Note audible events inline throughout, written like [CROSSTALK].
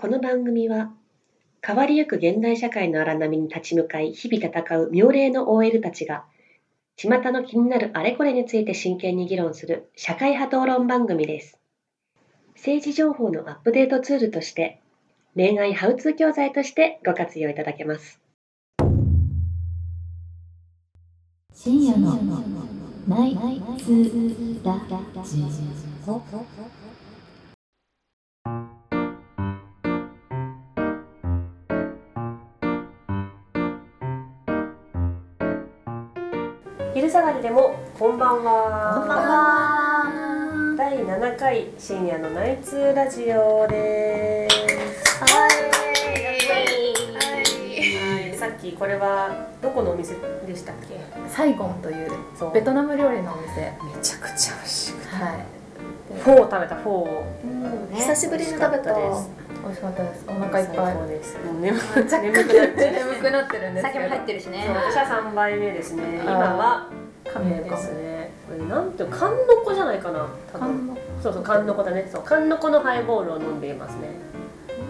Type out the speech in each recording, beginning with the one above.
この番組は変わりゆく現代社会の荒波に立ち向かい日々戦う妙齢の OL たちが巷の気になるあれこれについて真剣に議論する社会派討論番組です。政治情報のアップデートツールとして恋愛ハウツー教材としてご活用いただけます。深夜のナイツラジオ。下がりでもこんばんはこんばんは第7回深夜のナイツラジオですはいはいさっきこれはどこのお店でしたっけサイゴンというそうベトナム料理のお店めちゃくちゃ美味しくてはいフォーを食べたフォーを久しぶりに食べたです美味しかったですお腹いっぱい最高ですもう眠く眠くなっちゃう眠くなってるんですけど酒も入ってるしねそう私は3杯目ですね今はカメですね。これなんていう神の河じゃないかな多分。神のそうそう神の河だね。そう神の河のハイボールを飲んでいますね。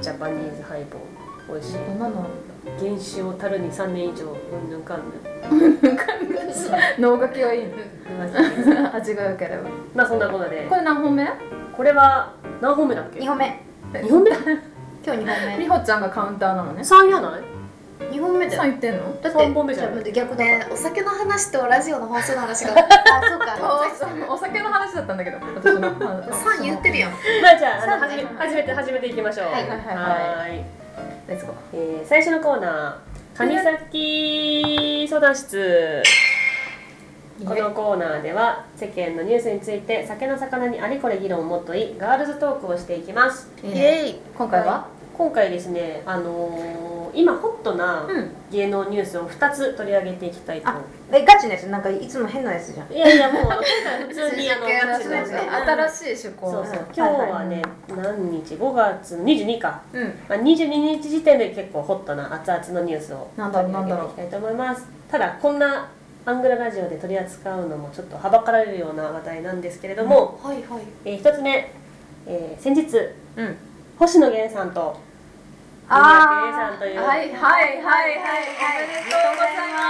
ジャパニーズハイボール。美味しい。どんなの？原酒を樽に3年以上うんぬんかんぬん脳書きはいい味が良ければ。あそんなことで。これ何本目？これは何本目だっけ？二本目。2本目？[LAUGHS] 今日二本美穂ちゃんがカウンターなのね。3やない？目二本目だ3よ言ってんの？だ三本目じゃない待って逆だね、お酒の話とラジオの放送の話があそうかお酒の話だったんだけど私の3言ってるやん。まあじゃああね始め始めて始めていきましょう。はい。はい。はいはいはい。レッツゴーえー最初のコーナー神崎相談室。このコーナーでは世間のニュースについて酒の魚にあれこれ議論をもっといガールズトークをしていきます。いいね。イ今回は？今回ですねあのー今ホットなうん。芸能ニュースを2つ取り上げていきたいと。あえガチのやつ？なんかいつも変なやつじゃん。いやいやもう今回普通にあの新しい趣向。そうそう。うん。今日はね、何日？5月22か、うん。まあ、22日時点で結構ホットな熱々のニュースをなんだろうなんだろう。取り上げていきたいと思います。ただこんなアングララジオで取り扱うのもちょっとはばかられるような話題なんですけれども、はいはい。えー一つ目、えー先日うん。星野源さんとあー。三宅さんという、はいはいはいはい。おめでとうございま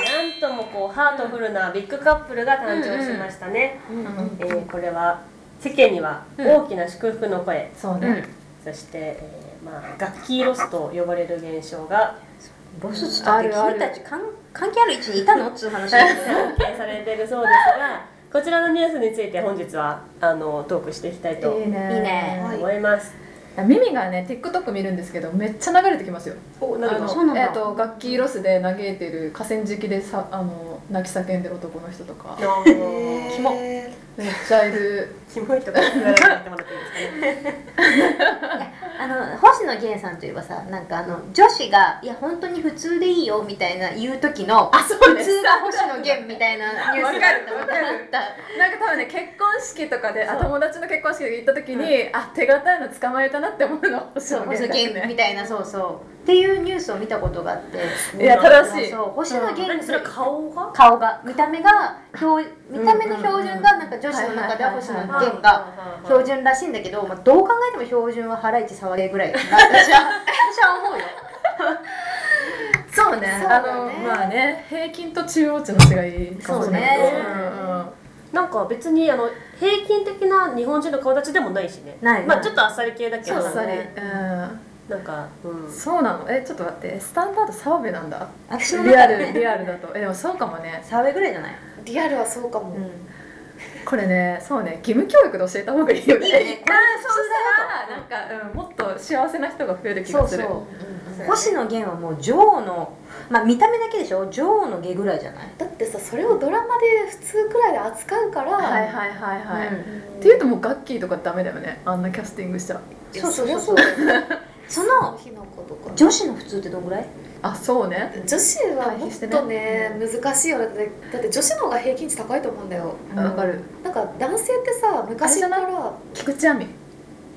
す。なんともこうハートフルなビッグカップルが誕生しましたね、うん。えーこれは世間には大きな祝福の声、そうねそして、えーまあ、ガッキーロスと呼ばれる現象がロスつったってあるある。君たち関関係ある位置にいたの？っつう話散見されているそうですがこちらのニュースについて本日はあのトークしていきたいといいね。いいね。思います。耳がね TikTok 見るんですけどめっちゃ流れてきますよ。おなる楽器ロスで嘆いてる河川敷でさあの泣き叫んでる男の人とか。キモ。えめっちゃいる。[LAUGHS] キモいとか言われてもらってもらっていいですかね。[LAUGHS] あの星野源さんといえばさなんかあの女子がいや本当に普通でいいよみたいな言う時のあそう普通が星野源みたいなニュースがあった。わかる。なんか多分ね結婚式とかであ友達の結婚式で行った時に、あ手堅いの捕まえたなって思うのは星野源みたいなそうそうっていうニュースを見たことがあっていや正しい。そう星野源何それ顔が？顔が。見た目が標見た目の標準がなんか女子の中では星野源が標準らしいんだけど、まあ、どう考えても標準はハライチ騒げぐらい私は。[LAUGHS] 私は思うよ。そうね。あのねまあね平均と中央値の違いかもしれないけど。そうね。うんうんなんか別にあの平均的な日本人の顔立ちでもないしね。ないまあちょっとあっさり系だけど。そうさり、ねうなんかうん。ん、。そうなの？えちょっと待って。スタンダード澤部なんだ。私のリアルリアルだと。えでもそうかもね。澤部ぐらいじゃない、ーリアルはそうかも、これねそうね。義務教育で教えた方がいいよね。いいよね一旦そうしたらなんか、うん、もっと幸せな人が増える気がする。そうそう。星野源はもう女王のまあ見た目だけでしょ？女王の下ぐらいじゃない？だってさそれをドラマで普通くらいで扱うから、はいはいはいはい、うん。っていうともうガッキーとかダメだよね。あんなキャスティングしちゃ。いやそうそうそうそりゃそうだよその女子の普通ってどんぐらい？あそうね。女子はもっとね。難しいよだってだって女子の方が平均値高いと思うんだよ。わかる。なんか男性ってさ昔から菊池亜美。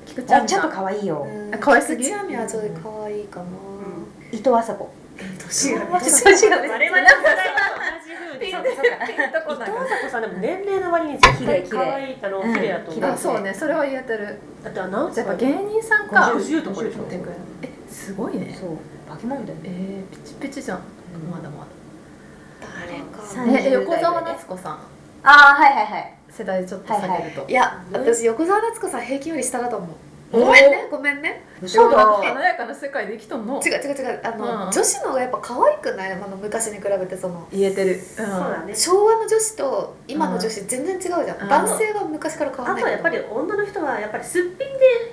菊池亜美あちょっと可愛いよ。可愛すぎ？口亜美はちょっと可愛いかな、伊藤麻子年がね。年が我々ピンとこ伊ない藤里さんでも年齢の割に絶対可愛いあのうん。綺麗だと思う。綺麗。あそうねそれは言えてる。だってアナウンサー。やっぱ芸人さんか。50とかでしょ。えすごいね。そう。バケモンだよえねー、ピチピチじゃん、まだま誰かさだんえ横澤夏子さん。ああはいはいはい。世代ちょっと下げると、いや私横澤夏子さん平均より下だと思うごめんね。ごめんね。そうだだ華やかな世界で生きとんの。違う違う違う。あの、うん。女子の方がやっぱ可愛くない？あの昔に比べてその。言えてる、うん、そうだね。昭和の女子と今の女子全然違うじゃん、うん。男性は昔から変わあとんない。はやっぱり女の人はやっぱりすっぴんで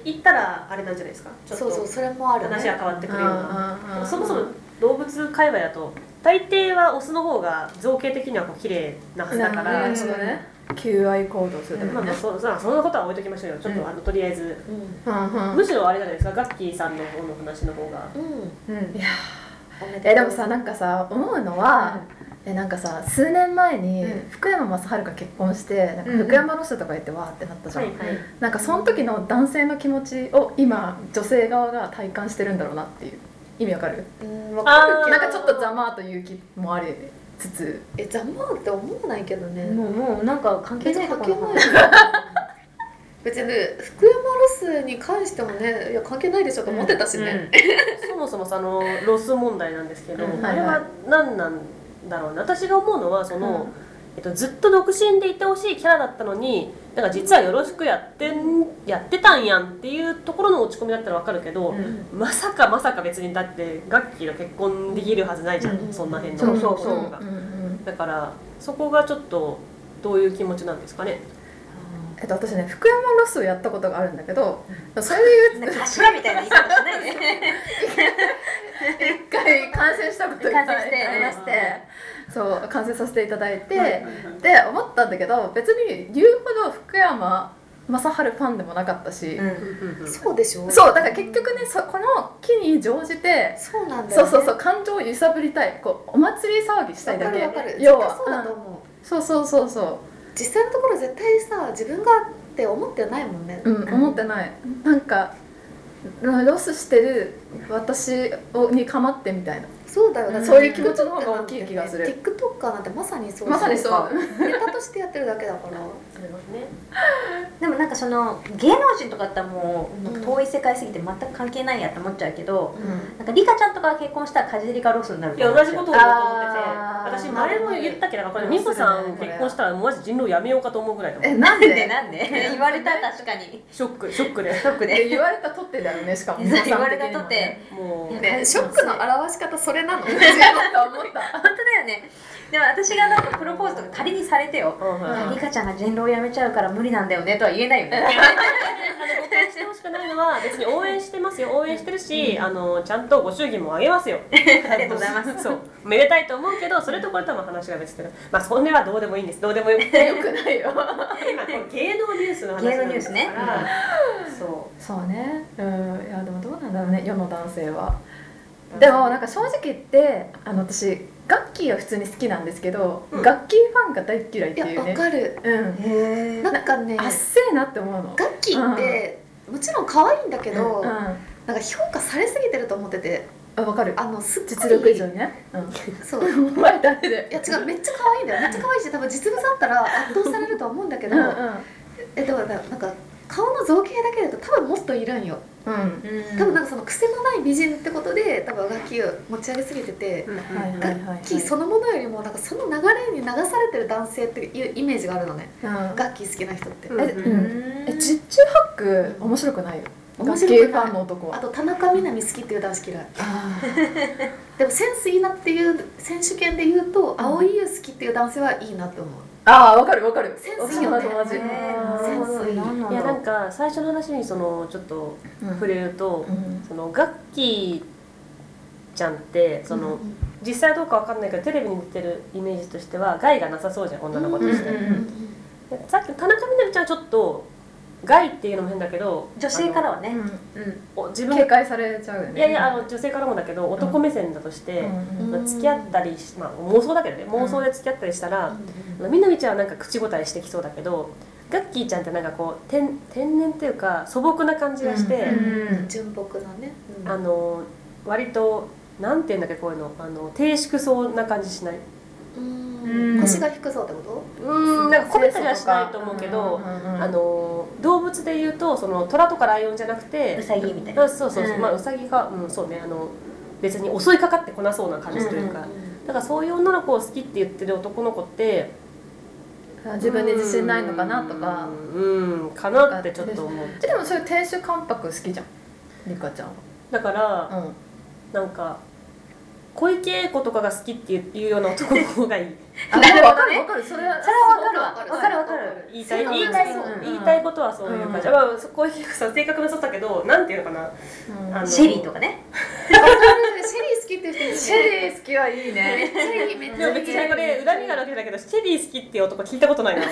行ったらあれなんじゃないですか？ちょっと。そうそうそれもあるね。話が変わってくるような。うんうんうんそもそも動物界隈だと大抵はオスの方が造形的にはこう綺麗なはずだかなら、るほどね求愛行動するためまあ、まあそそそんなことは置いときましょうよ。ちょっと、うんあのとりあえず。うん。うんむしろあれじゃないですか。ガッキーさんの方の話の方が。うん、うん、いやえでもさなんかさ思うのは、えなんかさ数年前にうん。福山雅治が結婚してなんか福山ロスとか言ってわーってなったじゃん、はいはい。なんかその時の男性の気持ちを今女性側が体感してるんだろうなっていう。意味わかる？うんわかるなんかちょっとざまーという気もありつつ。えざまって思わないけどね、もうもうなんか関係別ないところに関係ない別にね福山ロスに関してもねいや関係ないでしょと思ってたしね、[LAUGHS] そもそもそのロス問題なんですけど、うんあれは何なんだろうね。私が思うのはその、うん。えっと、ずっと独身でいてほしいキャラだったのになんか実はよろしくやってんやってたんやんっていうところの落ち込みだったらわかるけど、まさかまさか別にだってガッキーと結婚できるはずないじゃん、うん。そんな辺の。そうそうだからそこがちょっとどういう気持ちなんですかね？えっと、私ね福山ロスをやったことがあるんだけど、そういうなんか柱みたいな言い方しないで [LAUGHS] 一回観戦したことがありましてそう観戦させていただいて、はいはいはい。で思ったんだけど別に言うほど福山雅治ファンでもなかったし、うんうんそうでしょ？そうだから結局ねそこの機に乗じてそうなんだよ、ね、そうそうそう感情を揺さぶりたい。こうお祭り騒ぎしたいだけ。要はそうだとう。ん。思う、そうそうそう。そ実際のところ絶対さ自分がって思ってないもんね、う、うん、思ってない。なんかロスしてる私をに構ってみたいなそうだよね、うん。そういう気持ちの方が大きい気がする。TikToker なんてまさにそう。まさにそう。ネタとしてやってるだけだから。それはね。でもなんかその芸能人とかだったらもう遠い世界すぎて全く関係ないやって思っちゃうけど、なんかリカちゃんとかが結婚したらカジリカロスになるいや同じことを思ってて。私前も言ったけどこれ美穂さん結婚したらマジ人狼やめようかと思うぐらいだもん。えなんで？でなんで？[LAUGHS] 言われたら確かに。ショック。ショックで。ショックで。で言われたとってだよねしかも。言われたとって。もう。ねショックの表し方それなの？思った思った。本当だよね。でも私がなんかプロポーズとか仮にされてよ。うんはいうん。リカちゃんが人狼やめちゃうから無理なんだよねとは言えないよね。[LAUGHS] あの誤解してほしくないのは別に応援してますよ。応援してるし、あのちゃんとご祝儀もあげますよ。[LAUGHS] ありがとうございます。そう。めでたいと思うけどそれとこれとは話が別でまあそれはどうでもいいんです。どうでもよくて。[LAUGHS] よくないよ。今これ芸能ニュースの話芸能ニュースね。からそそうね。うん。いやでもどうなんだろうね世の男性はでもなんか正直言ってあの私ガッキーは普通に好きなんですけど、うん。ガッキーファンが大嫌いっていやわかる。うん。へなんかねあっせえなって思うの。ガッキーって、もちろん可愛いんだけど、うん。なんか評価されすぎてると思ってて。あわかる。あのすっごい。実力以上にね、そういう。ん、[LAUGHS] お前誰で？や違うめっちゃ可愛いんだよ。めっちゃ可愛いし多分実物あったら圧倒されるとは思うんだけど、うんうん。えでもなんか顔の造形だけだと多分もっといるんよ。うん。え多分なんかその癖のない美人ってことで多分ガッキーを持ち上げすぎてて、う、うんはいはいガはいはい。ッキーそのものよりもなんかその流れに流されてる男性っていうイメージがあるのね。うん。ガッキー好きな人って、うんえうん。え十中八九面白くないよ面白くない。ファンの男はあと田中みな実好きっていう男子嫌い。あ [LAUGHS] でもセンスいいなっていう選手権で言うと蒼井優好きっていう男性はいいなって思う。あーわかるわかる。センスいいよね。私も同じへーセンスいい。なんなんいやだろうんなか最初の話にそのちょっとうん触れると、うん。そのガッキーちゃんってその、実際はどうかわかんないけどテレビに出てるイメージとしては害がなさそうじゃん女の子として、うんうんうん。でさっきの田中みな実ちゃんはちょっと害っていうのも変だけど女性からはね。うん。うん。お自分警戒されちゃうよね。いやいやあの女性からもだけど男目線だとして、うん。まあ付き合ったりし、まあ、妄想だけどね妄想で付き合ったりしたら、みなみちゃんはなんか口答えしてきそうだけどガッキーちゃんってなんかこう天天然っていうか素朴な感じがして、うん。うん。純朴なね、うん。あの割となんていうんだっけこういうの。あの低粛そうな感じしない。うんうん腰が低そうってこと？うんなんか込めたりはしないと思うけど、うんうんうんあの動物で言うとその虎とかライオンじゃなくてうさぎみたいな。あそうそうまあウサギがうんそうねあの別に襲いかかってこなそうな感じというか、だからそういう女の子を好きって言ってる男の子って自分で自信ないのかなとか。うんうんかなってちょっと思う。でもそういう亭主関白好きじゃんリカちゃんだからはなんか小池栄子とかが好きっていうような男の子がいい。あなるほどねわかる。わかる。それはそれはわかる。わわ。かるわかる。わかる言いたいそう言いたいそう言いたいことはそういう感じ、うん。まあ小池栄子さん性格の人だけどなんていうのかな。あのシェリーとかね。シェリー好きっていう人シェリー好きはいいね。シェリーめっちゃでも別にこれ恨みがあるわけだけどシェリー好きっていう男聞いたことないな。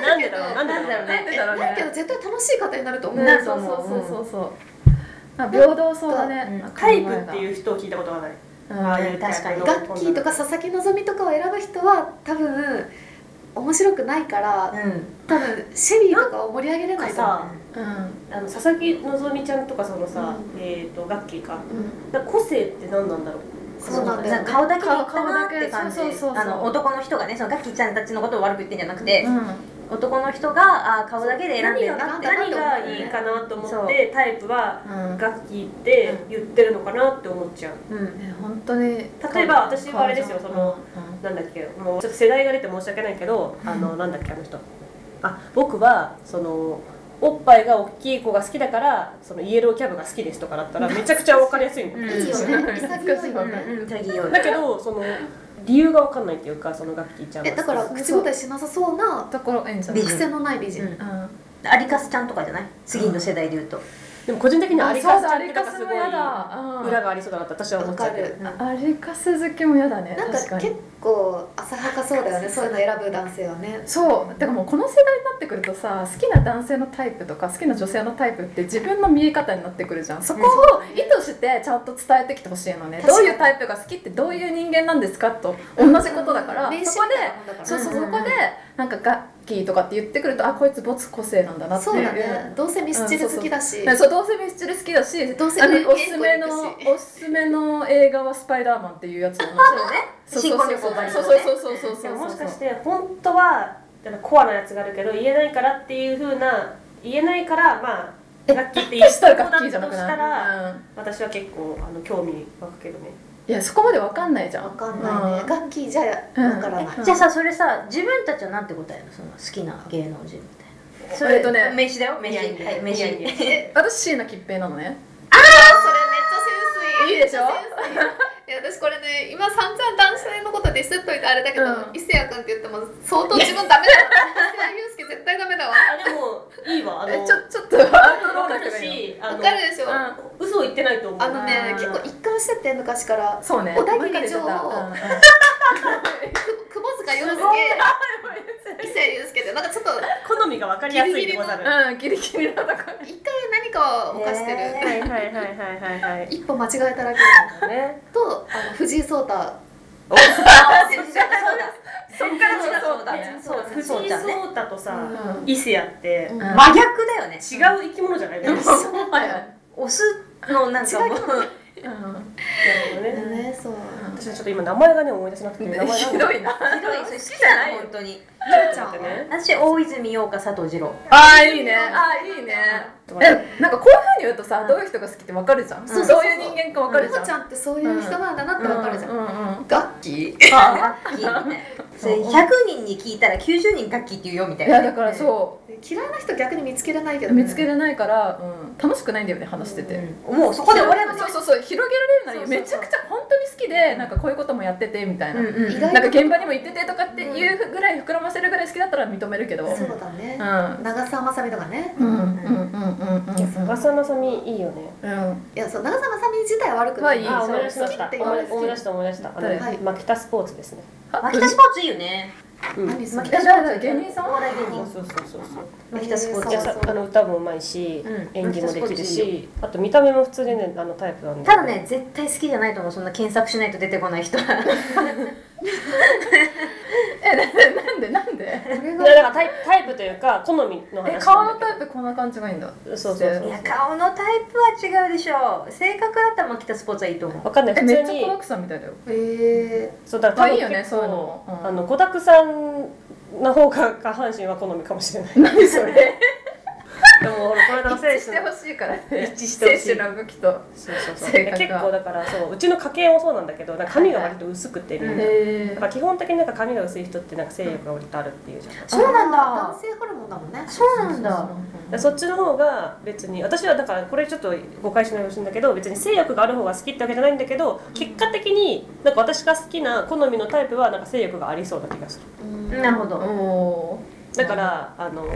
なんでだろう。なんでだろう。ねなんでだろうだけどね。絶対楽しい方になると思う、ねそうそうそうそうそう。まあ平等そうだね。うん。タイプっていう人を聞いたことがない。確かに。ガッキーとか佐々木希とかを選ぶ人は多分面白くないからうん。多分シェリーとかを盛り上げれないさうん。あの佐々木希ちゃんとかそのさ、うん。えっ、とガッキーか。から個性って何なんだろう？そうなんだよね。なんか顔だけったなって感じ。そうそうあの男の人がねそのガッキーちゃんたちのことを悪く言ってんじゃなくて、うん男の人があ顔だけで選んでるなって何がいいかなと思ってタイプはうん。ガッキーって言ってるのかなって思っちゃう。うん。ね本当に例えば私はあれですよそのうん。なんだっけもうちょっと世代が出て申し訳ないけどあのなんだっけあの人。あ僕はそのおっぱいが大きい子が好きだからそのイエローキャブが好きですとかだったらめちゃくちゃ分かりやすいん。だけどその理由が分かんないっていうかそのガッキーちゃんは。えだから口答えしなさそうなところ癖のない美人、うん。うん。アリカスちゃんとかじゃない？次の世代で言うと、でも個人的にはアリカスちゃんってなんかすごい裏がありそうだなって私は思っちゃうけど。わかる。アリカス好きも嫌だねなんか確かに。結構浅はかそうだよねそう。いうの選ぶ男性はね。そう。だからもうこの世代になってくるとさ好きな男性のタイプとか好きな女性のタイプって自分の見え方になってくるじゃん。そこを意図してちゃんと伝えてきてほしいのね。どういうタイプが好きってどういう人間なんですかと同じことだから。名刺そこでそうそううんうんうん。そこでなんかガッキーとかって言ってくるとあこいつ没個性なんだなっていう。そうだね。どうせミスチル好きだし、ねそうどうせミスチル好きだしどうせあのねおすすめのおすすめの映画はスパイダーマンっていうやつなの。[LAUGHS] そうね。新婚旅行バリそうとかねそうそうそうそうそう。でももしかして本当はコアなやつがあるけど言えないからっていう風な言えないからまあえガッキーって言うしたら子だとガッキーじゃなくしたらない、うん。私は結構あの興味湧くけどねいやそこまでわかんないじゃん。わかんないね、うん。ガッキーじゃわからない、うん。じゃあさそれさ自分たちはなんて答えるの？その好きな芸能人みたいな。そえっとね名刺だよ。名刺。はい名刺私椎名桔平なのね。あそれめっちゃセンスいい。いいでしょ？いや私これね今散々男性のことディスっといてあれだけど、うん。伊勢谷君って言っても相当自分ダメだわ。[LAUGHS] 伊勢谷友介絶対ダメだわ。あでもいいわあのえちょちょっとアウトローわかるな人がいいしあのわかるでしょ、うん。嘘を言ってないと思う。あのねうん。結構一貫してって昔から。のそうね。小田切前から言ってた。城うんうん。[LAUGHS] く窪塚洋介伊勢谷友介ってなんかちょっと好みが分かりやすいでござる。うんギリギリのとこ一回何かを犯してる、へー。はいはいはいはいはいはい。一歩間違えただけね。とあの藤井聡太。あそうだそっからそうだそうだね。そうだ藤井聡太とさうん。伊勢谷ってうん。真逆だよね。違う生き物じゃないでもはいはいオスのなんかもううん。ね。ねそう私はちょっと今名前がね思い出せなくて名前なんだひどいな。ひどい。それ好きじゃない本当に。ちょっと待ってね。私大泉洋か佐藤二郎あーいいね。あーいいね。えなんかこういうふうに言うとさどういう人が好きってわかるじゃん。そういう人間かわかるじゃん。ちゃんってそういう人なんだなってわかるじゃん、うん。うんうんガッキー。あガッキー [LAUGHS] それ100人に聞いたら90人ガッキーって言うよみたいな。いやだからそ嫌いな人逆に見つけれないけうどね。見つけれないから、うん、楽しくないんだよね話してて、うんもうそこで終わればねそうそうそう広げられるのにそうそうそう。めちゃくちゃ本当に好きでなんかこういうこともやっててみたいな、うんうん意外なんか現場にも行っててとかっていうぐらい膨らませるぐらい好きだったら認めるけど、うん、そうだね、うん。長澤まさみとかね、うんうんうんうん。うん長澤まさみいいよね。うん。いやそう長澤まさみ自体は悪くない。はいいあそう思い出しました。思い出した思い出した。あ誰のマキタスポーツですね牧田スポーツいいよね。うん。何それ。え誰誰芸人さんお笑い芸人。そうそうそうそう。牧田スポーツ。あの歌もうまいし、うん。演技もできるしあと見た目も普通にねあのタイプなんで。ただね絶対好きじゃないと思うそんな検索しないと出てこない人は [LAUGHS] [LAUGHS] えななんでなんで？れだからタイプタイプというか好みの話え顔のタイプこんな感じがいいんだ？そうそうそういや顔のタイプは違うでしょう。性格だったらマキタスポーツはいいと思う。わかんない。えめっ普通にちゃ子だくさんみたいだよ。えそうだからあいいよねそういうの。うん。あの子だくさんの方が下半身は好みかもしれない。何それ？でもほらこの間の一選手致してほしいからね。一致してほしい。選手の武器と。そうそうそう。性格が。結構だからそううちの家系もそうなんだけどなんか髪が割と薄くてみんな、基本的になんか髪が薄い人ってなんか性欲が割とあるっていうじゃん、そうなんだ。男性ホルモンだもんね。そうなんだ。そっちの方が別に私はだからこれちょっと誤解しないでほしいんだけど別に性欲がある方が好きってわけじゃないんだけど結果的になんか私が好きな好みのタイプはなんか性欲がありそうな気がする。なるほど。おだからあの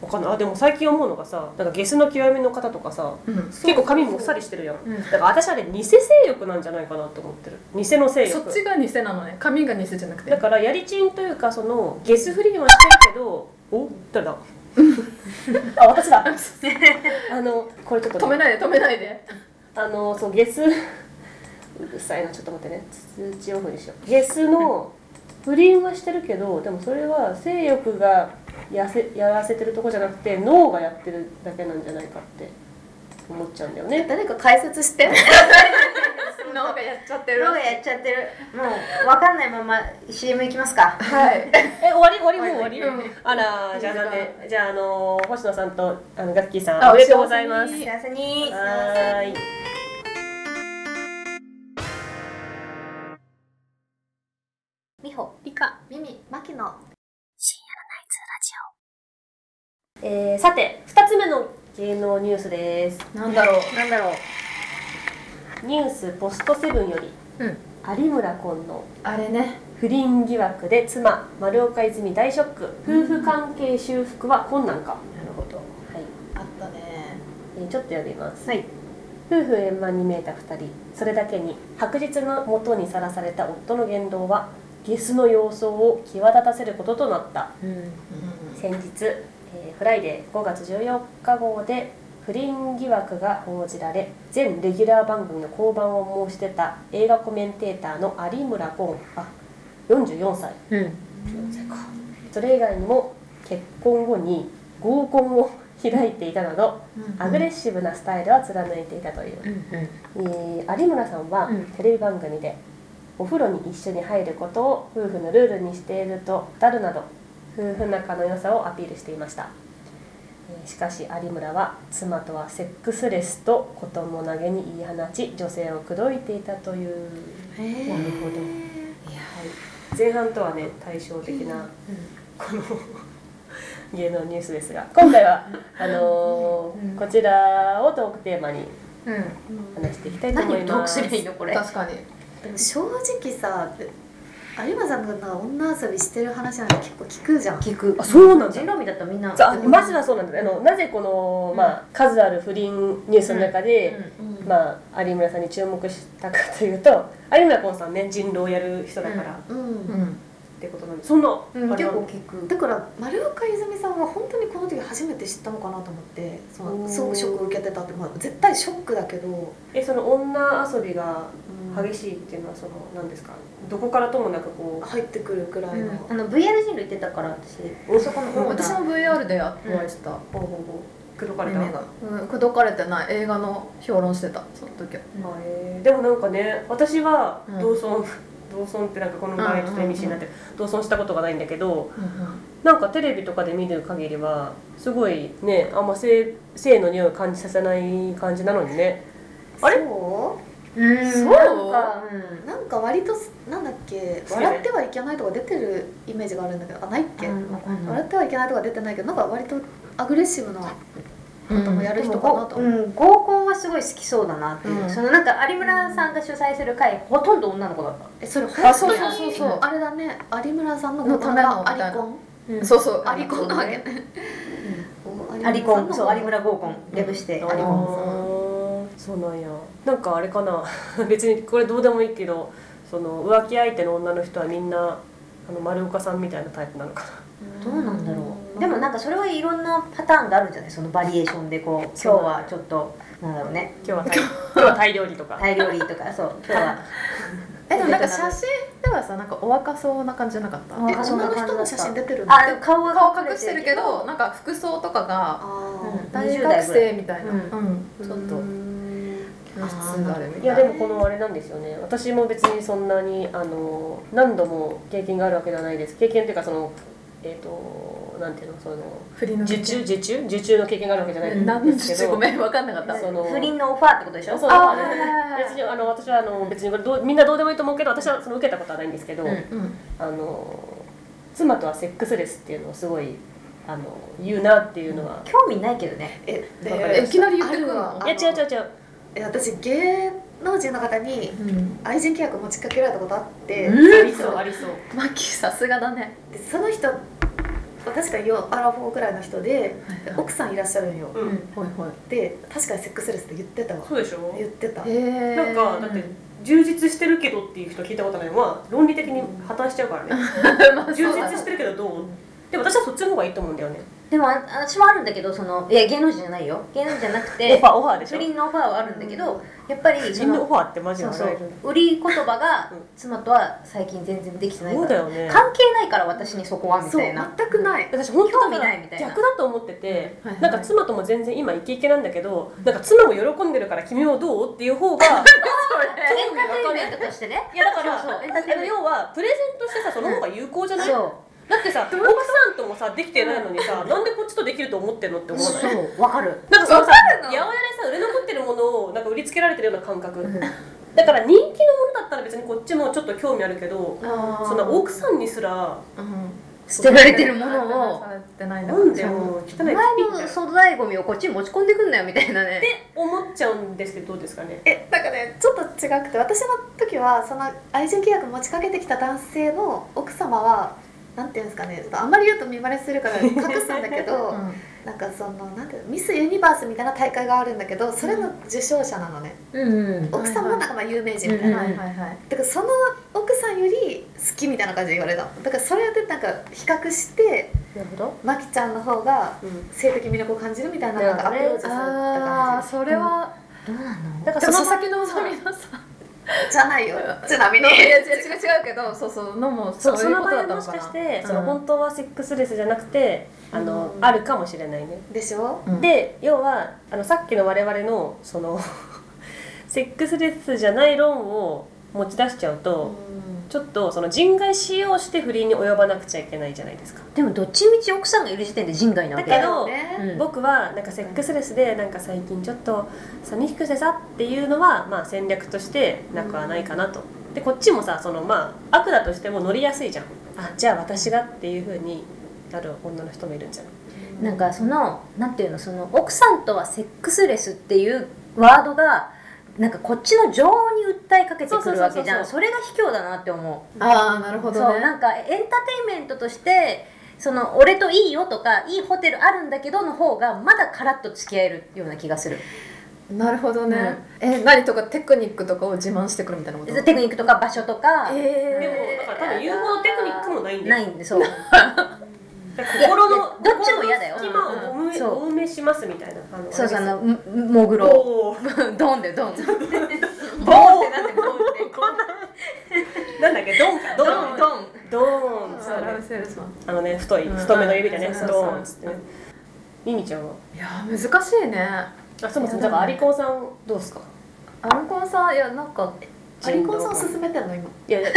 わかんないあでも最近思うのがさなんかゲスの極みの方とかさーうん。結構髪もっさりしてるやん。うん。だから私あれ偽性欲なんじゃないかなと思ってる。偽の性欲。そっちが偽なのね。髪が偽じゃなくて。だからやりちんというかそのゲス不倫はしてるけどお？誰だ？[LAUGHS] あ私だ。あ [LAUGHS] のこれちょっとね、止めないで止めないで。あのそうゲスうるさいなちょっと待ってね。通知オフにしよう。ゲスの不倫はしてるけどでもそれは性欲がやせやらせてるとこじゃなくて脳がやってるだけなんじゃないかって思っちゃうんだよね。誰か解説して。[LAUGHS] 脳がやっちゃってロがやっちゃってる。もう分かんないまま CM いきますか。はい。え終わり？終わり？もう終わり、うん。あらじゃあなんでじゃああの星野さんとあのガッキーさんあおめでとうございます。お幸せにはーい美穂理科耳牧野えー、さて2つ目の芸能ニュースです。なんだろう。[LAUGHS] なんだろう。ニュースポストセブンよりうん。有村昆のあれね。不倫疑惑で妻丸岡泉大ショック。夫婦関係修復は困難か、なるほど。はい。あったね。えーちょっと読みます、はい。夫婦円満に見えた2人。それだけに白日のもとにさらされた夫の言動はゲスの様相を際立たせることとなった先日、えーフライデー5月14日号で不倫疑惑が報じられ全レギュラー番組の降板を申し出た映画コメンテーターの有村昆あ44歳。うん。44歳か。それ以外にも結婚後に合コンを開いていたなど、アグレッシブなスタイルは貫いていたという、えー有村さんはうん。テレビ番組でお風呂に一緒に入ることを夫婦のルールにしていると語るなど夫婦仲の良さをアピールしていました、えーしかし有村は妻とはセックスレスとことも投げに言い放ち女性を口説いていたという。なるほど。前半とはね対照的なこの芸能ニュースですが。今回はあのーこちらをトークテーマにうん。話していきたいと思何をトークいますすればいいのこれ。確かに。でも正直さ有馬さんが女遊びしてる話なんて結構聞くじゃん。聞く。あそうなんだ。人狼味だったらみんなあまずはそうなんだあのなぜこの、まあ、数ある不倫ニュースの中で、うん。まあ、有村さんに注目したかというと有村昆さんね人狼をやる人だから、うん。うんってことなんでそんな、うんあれは結構聞く。だから丸岡泉さんは本当にこの時初めて知ったのかなと思って。そのすごくショックを受けてたって、まあ、絶対ショックだけど、えその女遊びがうん。激しいっていうのはその何ですか？どこからともなくこう入ってくるくらいの、あの VR 人類行ってたから私。そこの方私も VR でやお会いした。ほうほうほう。口説かれた、うん。口説かれてない。映画の評論してたその時は。あえー。でもなんかね私はうん同村、ってなんかこの場合ちょっと意味深になってる同村したことがないんだけどうんなんかテレビとかで見る限りはすごいねあんま性性の匂いを感じさせない感じなのにね。あれ？そう？ん。そう？なんかうなんか割となんだっけ笑ってはいけないとか出てるイメージがあるんだけどあないっけ、うん笑ってはいけないとか出てないけどなんか割とアグレッシブなこともやる人かなとう思う、ん、合コンはすごい好きそうだなっていう、うん。そのなんか有村さんが主催する会ほとんど女の子だったえそれあ本当そうそうそうにそう。あれだね。有村さんののためのアリコン？うん。そうそう。アリコンなわけね。アリコン？そう有村合コン略して有あ村さん。ーそうなんや。なんかあれかな。[LAUGHS] 別にこれどうでもいいけどその浮気相手の女の人はみんなあの丸岡さんみたいなタイプなのかなどうなんだろう。でもなんかそれはいろんなパターンがあるんじゃない？そのバリエーションでこう今日はちょっとなんだろうね。今日はタイ今日はタイ [LAUGHS] 料理とか。タイ料理とか。そう今日は。[LAUGHS] えでもなんか写真ではさなんかお若そうな感じじゃなかった？お若そう女の人の写真出てるの？あ顔は顔隠してるけどなんか服装とかがあうん大学生みたいな、うん。うん。ーちょっと。うん。露出があるみたいな。いやでもこのあれなんですよね。私も別にそんなにあの何度も経験があるわけではないです。経験っていうかそのえっ、となんていうのその振りの受注受注？受注の経験があるわけじゃないんですけど。ごめん分かんなかった。その不倫のオファーってことでしょ？そうあー。別にあの私はあの別にこれどうみんなどうでもいいと思うけど私はその受けたことはないんですけど、うんうん。あの妻とはセックスレスっていうのをすごいあの言うなっていうのは、興味ないけどね。えわかりまえいきなり言ってくるの？いや違う違う違う。え私芸能人の方にうん。愛人契約持ちかけられたことあって、うん。ありそうありそう。マキさすがだね。でその人確かよアラフォーぐらいの人でで奥さんいらっしゃるんよ、うん。ほいほい。で確かにセックスレスって言ってたわ。そうでしょ？言ってた。へなんかだって充実してるけどっていう人聞いたことないのは論理的に破綻しちゃうから [LAUGHS] ね。充実してるけどどう？でも私はそっちの方がいいと思うんだよねでもあ私もあるんだけどそのいや芸能人じゃないよ。芸能人じゃなくオてファーオファーでしょ？不倫のオファーはあるんだけどやっぱり不そのオファーってマジでそうそう売り言葉がうん。妻とは最近全然できてないから。そうだよね。関係ないから私にそこはみたいな。全くない。私本当興味ないみたいな。逆だと思ってて、はいはいなんか妻とも全然今イケイケなんだけどなんか妻も喜んでるから君もどうっていう方が [LAUGHS] エンターテインメントとしてね。いやだからそうそう。要はプレゼントしてさその方が有効じゃない、トそだってさ奥さんともさできてないのにさなんでこっちとできると思ってんのってう思わないそうわかる。なんかそのさ八百屋でさ売れ残ってるものをなんか売りつけられてるような感覚、ん。だから人気のものだったら別にこっちもちょっと興味あるけどそん。な奥さんにすらうん。捨てられてるものを。ないんでもう汚い前の粗大ゴミをこっちに持ち込んでくんなよみたいなね。って思っちゃうんですけどどうですかね。えなんかねちょっと違くて私の時はその愛人契約持ちかけてきた男性の奥様はなんていうんですかねあんまり言うと見バレするから [LAUGHS] 隠すんだけど、うん。なんかそのなんてミスユニバースみたいな大会があるんだけどそれの受賞者なのね、うん奥さんもなんかまあ有名人みたいな、うんはいはいはい。だからその奥さんより好きみたいな感じで言われたの。だからそれでなんか比較してなるほど、マキちゃんの方がうん、性的魅力を感じるみたいななんかアプローチされたああ感それはどうなの？だからそのでも佐々木希のさじじゃないよ。ちなみに。いや違う違う違うけどそうそうのもそそういうの場合ことだったのかな。もしかして、うん。その本当はセックスレスじゃなくてあの、うん。あるかもしれないね、でしょ？うん。で要はあのさっきの我々のその [LAUGHS] セックスレスじゃない論を持ち出しちゃうと、ちょっとその人外使用して不倫に及ばなくちゃいけないじゃないですか、でもどっちみち奥さんがいる時点で人外なわけだけどね。うん。僕はなんかセックスレスでなんか最近ちょっと寂しくてさっていうのはまあ戦略としてなくはないかなと。でこっちもさそのまあ悪だとしても乗りやすいじゃん。あじゃあ私がっていうふうになる女の人もいるんじゃない？なんかそのなんていうのその奥さんとはセックスレスっていうワードがなんかこっちの情に訴えかけてくるわけじゃん。そそれが卑怯だなって思う。ああなるほどね。そうなんかエンターテインメントとしてその俺といいよとかいいホテルあるんだけどの方がまだカラッと付き合えるような気がする。なるほどね、え何とかテクニックとかを自慢してくるみたいなこと？テクニックとか場所とか、でもえだから多分言うほどテクニックもないんだよ。ないんでそう。心のどっちも嫌だよ。心の隙間をお埋めそう。お埋めしますみたいなあのそうそうああのももぐろ。[LAUGHS] ドンでドン [LAUGHS] ドンってなんでドンって。こんななんだっけ？ドン。ドン。ドン。ドン、そうねラブセルスマン。あのね太い太めの指でねドン。っつってねミミちゃんはいや難しいねあそもそもだからアリコン。さんどうですかアルコン。さんいやなんかアリコン。さん勧めてんの今いやいや違う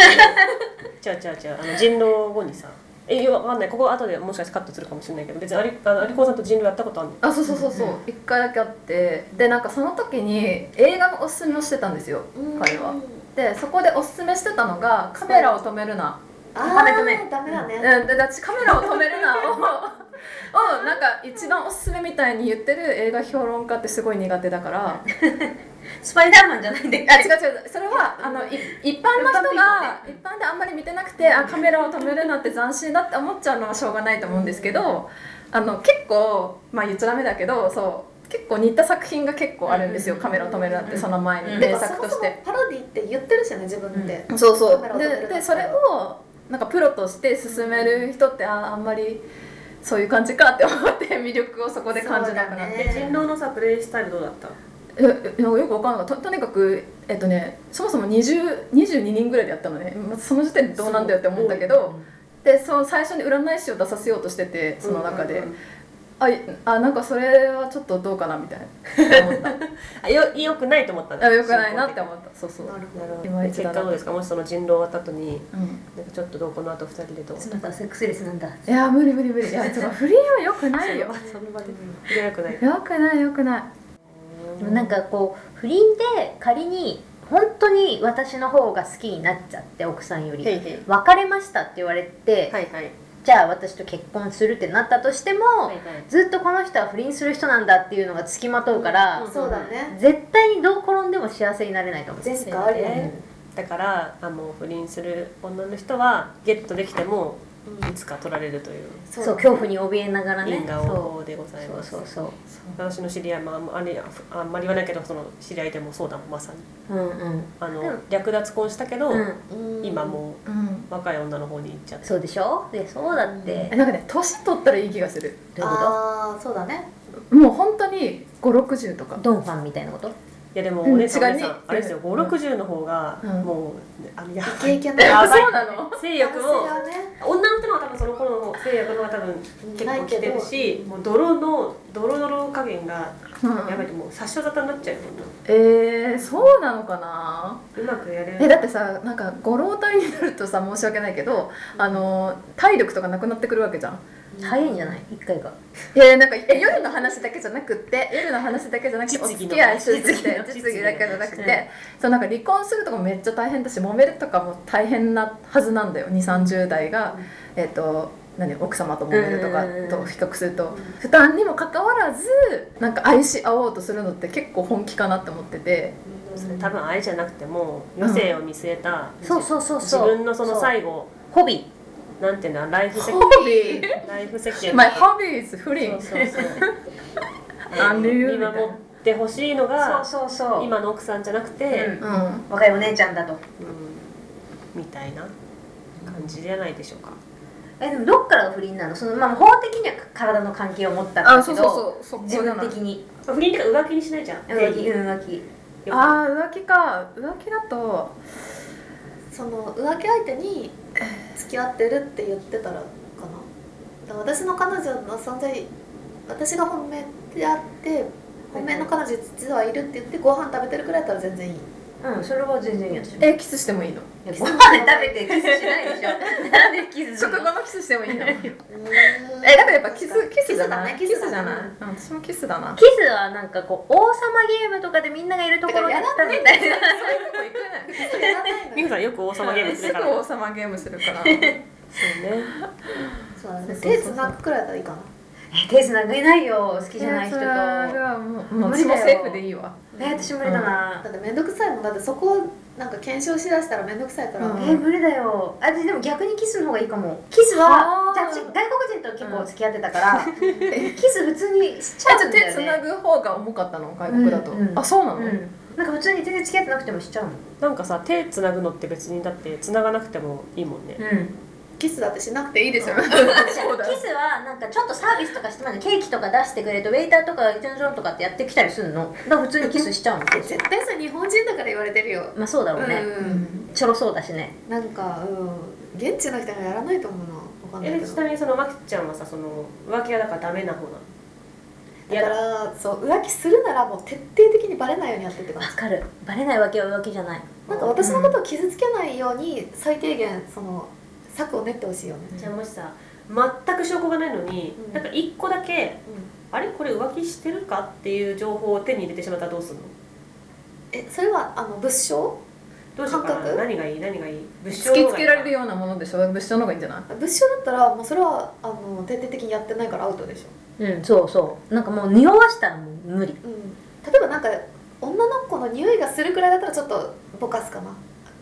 違う違うあの人狼後にさえいやわかんない。ここ後でもしかしてカットするかもしれないけど別にアリあのアリコンさんと人狼やったことあるのあそうそうそうそう。一回だけあってでなんかその時に映画のおすすめをしてたんですよ彼は。でそこでおすすめしてたのが「カメラを止めるな」あーダメダメダメだね、うん、で私カメラを止めるなををなんか一番おすすめみたいに言ってる映画評論家ってすごい苦手だから。スパイダーマンじゃないんだよ。あ違う違うそれはあのい一般の人が一般であんまり見てなくてあカメラを止めるなんて斬新だって思っちゃうのはしょうがないと思うんですけどあの結構まあ言っちゃダメだけどそう結構似た作品が結構あるんですよ、カメラを止めるなんてその前に。名作として。パロディって言ってるしね自分で、そうそカメラを止めるででそれをなんかプロとして進める人ってああんまりそういう感じかって思って魅力をそこで感じなくなって、ね。え人狼のさプレイスタイルどうだった？ええよくわかんないととにかくえっとねそもそも20 22人ぐらいでやったのね、まあ、その時点でどうなんだよって思ったけど。でその最初に占い師を出させようとしててその中で、うんうんうんあいあなんかそれはちょっとどうかなみたいな。思ったあよよくないと思ったんよくないなって思った。そうそう、なるなるほど結果どうですか？もしその人狼終わった後にうん、なんかちょっとどうこの後二人でどう？なんかセックスレスなんだ。いや無理無理無理。いやちょっと不倫はよくないよ。[LAUGHS] その場ででよくないよくないよくない。でもなんかこう不倫で仮に本当に私の方が好きになっちゃって奥さんより。へいへい。別れましたって言われて、はいはいじゃあ私と結婚するってなったとしても、はいはい。ずっとこの人は不倫する人なんだっていうのがつきまとうから、うん。そうだね。絶対にどう転んでも幸せになれないと思う前科ありだね。だからあの不倫する女の人はゲットできてもいつか取られるというそう恐怖に怯えながらね。因果でございそうます。そうそう私の知り合いもあんまあれあんまり言わないけどその知り合いでもそうだもんまさに。うんうん。あの、うん略奪婚したけど、うん。うん今もうん。う若い女の方に行っちゃって。そうでしょ？でそうだって。えなんかね年取ったらいい気がする。どういうこああそうだね。もう本当に560とか。とドンファンみたいなこと？いやでもうんお姉さんう。んあれですようん。560の方がうん。もうあのやばイケイケそうなの。性欲を男性はね。女の人の方が多分その頃の性欲の方が多分結構来てるしもう泥のドロドロ加減がうん。やばいともう。殺傷沙汰になっちゃうよえー、そうなのかな。うまくやれえだってさなんかご老体になるとさ申し訳ないけどあの体力とかなくなってくるわけじゃん早いんじゃない？一回が。いやいやなんかえ夜の話だけじゃなくって夜の話だけじゃなくてお付き合いしてて実技だけじゃなく実技てそうなんか離婚するとかもめっちゃ大変だし揉めるとかも大変なはずなんだよ。2 3 0代が、えっ、と何？奥様と揉めるとかと比較すると。負担にもかかわらずなんか愛し合おうとするのって結構本気かなって思ってて。それ多分愛じゃなくても余生を見据えた、そうそうそう自そう。分のその最後ホビなんていうの？ライフ設ホビーライフ設計 My hobby is 不倫そうそうそう。[LAUGHS] あんで言う見守ってほしいのーがそうそうそう。今の奥さんじゃなくて、うん。うん。若いお姉ちゃんだと。うん。みたいな感じじゃないでしょうか。えでもどっからが不倫なの？その、まあ、法的には体の関係を持ったんだけどあそうそうそう。そこ自分的に。不倫ってか浮気にしないじゃん。浮気うん浮気。あー浮気か。浮気だとその浮気相手に付き合ってるって言ってたらかな。私の彼女の存在私が本命であって本命の彼女実はいるって言ってご飯食べてるくらいだったら全然いい。うんそれは全然いいやつえキスしてもいいの？ご飯食べてキスしないでしょ。なんでキスするの？食後のキスしてもいいの？ええだからやっぱキスキスじゃない？キスキスじゃない？うん私もキスだな。キスはなんかこう王様ゲームとかでみんながいるところで来たみたいな。そういうとこ行くね。美穂さんよく王様ゲームするから。すぐ王様ゲームするから。[LAUGHS] そうね。そうだね手つなぐくらいだったらいいかなえ手繋げないよ好きじゃない人と。それはもうもう無理だよ。私もセーフでいいわ。え私無理だな。だって面倒くさいもん。だってそこをなんか検証しだしたら面倒くさいから、うんえ無理だよ。あ私でも逆にキスの方がいいかも。キスは外国人と結構付き合ってたから、[LAUGHS] キス普通にしちゃうんだよ手つなねぐ方が重かったの？外国だと、うん。うんあそうなの、うん。なんか普通に全然付き合ってなくてもしちゃうもん。なんかさ手つなぐのって別にだってつながなくてもいいもんね。うんキスだってしなくていいでしょ [LAUGHS] そうだキスはなんかちょっとサービスとかしてまでケーキとか出してくれとウェイターとかイテンションとかってやってきたりするの？だから普通にキスしちゃうの？[LAUGHS] 絶対それ日本人だから言われてるよ。まあそうだろうね、うん。ちょろそうだしね。なんかうん。現地の人がやらないと思うな。わかんないえけど。ちなみにそのまきちゃんはさその浮気はだからダメな方なの？だからそう浮気するならもう徹底的にバレないようにやってって感じわかる。バレないわけは浮気じゃない。なんか私のことを傷つけないように最低限その策を練ってほしいよね、じゃあもしさ全く証拠がないのに、うん。なんか一個だけあれ？これ浮気してるかっていう情報を手に入れてしまったらどうするの？えそれはあの物証？どうしようかな？感覚？何がいい？何がいい？物証突きつけられるよようなものでしょ？物証の方がいいんじゃない？物証だったらもうそれはあの徹底的にやってないからアウトでしょ、うんそうそう。なんかもう匂わしたらもう無理。うん、例えばなんか女の子の匂いがするくらいだったらちょっとぼかすかな。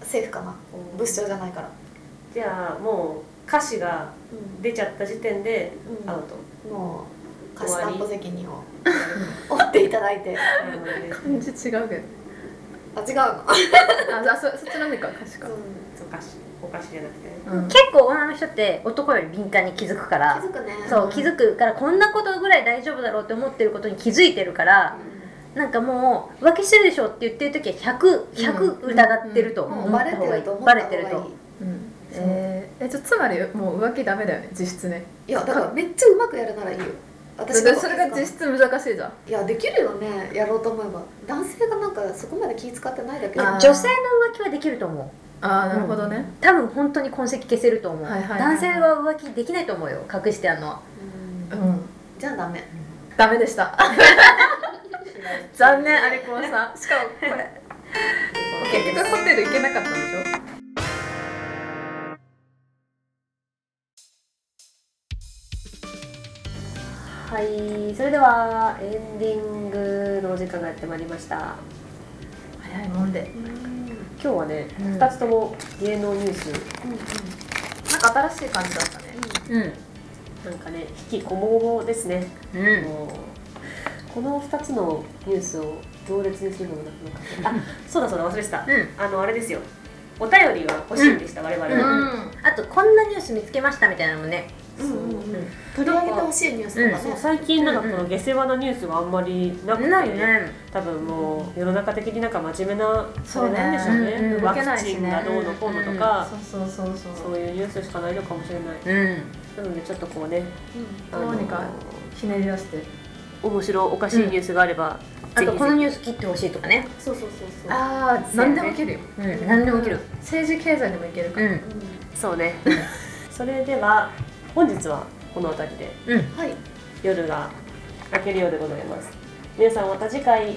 セーフかな。物証じゃないから、じゃあもう歌詞が出ちゃった時点でうん。アウト、もう貸し担保責任を負っていただいて。なるほどね。感じ違うけど。あ違うの？ああそそっちのみか歌詞か、そう。歌詞。お菓子じゃなくてね。うん、結構女の人って男より敏感に気づくから。気づくね。そう気づくからこんなことぐらい大丈夫だろうって思ってることに気づいてるからなんかもう浮気してるでしょって言ってる時は100100疑ってると思もうバレった方がいい。てると思ったバ方がいい。レてると。うんえじゃあつまりもう浮気ダメだよね実質ね。いやだからめっちゃうまくやるならいいよ。私それそれが実質難しいじゃん。いやできるよねやろうと思えば。男性がなんかそこまで気使ってないだけ女性の浮気はできると思う。ああなるほどね、多分本当に痕跡消せると思う、はいはいはいはい。男性は浮気できないと思うよ隠してあるのは。うん。うん、じゃあダメ。ダメでした。[LAUGHS] 残念アリコンさん。しかもこれ。[LAUGHS] 結局ホテル行けなかったんでしょ？はいそれではエンディングのお時間がやってまいりました。早いもんで。今日はね、うん。2つとも芸能ニュース。なんか新しい感じだったね。うん。なんかね引きこもごもですね、うん。この2つのニュースを同列にするのもなかなかあそうだそうだ忘れてた、うん。あのあれですよ。お便りは欲しいんでした、我々うん。は、あとこんなニュース見つけましたみたいなのもねうんうんうんうん取り上げてほしいニュースとかね。そう最近なんかこの下世話なニュースがあんまりなくて、ないね。多分もう世の中的になんか真面目なそれなんでしょうね。うんうんワクチンがどうのこうのとか、そうそうそうそう。そういうニュースしかないのかもしれない。うん。なのでちょっとこうねどうにかひねり出して。面白おかしいニュースがあれば、あとこのニューース切ってほしいとかね。そうそうそうそう。ああ何でもいけるよ。うん。何でも切る。政治経済でもいけるから、そうね。[LAUGHS] それでは本日はこの辺りでうん。はい夜が明けるようでございます。皆さんまた次回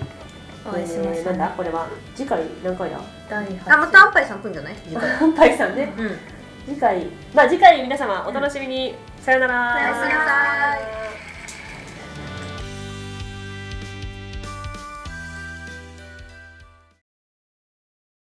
お会いしましょうえーなんだ？これは？次回何回だ？第8あまたアンパイさん来るんじゃない？次回。ハンパイさんね。うん。次回。まあ次回皆様お楽しみに、さよなら。おやすみなさい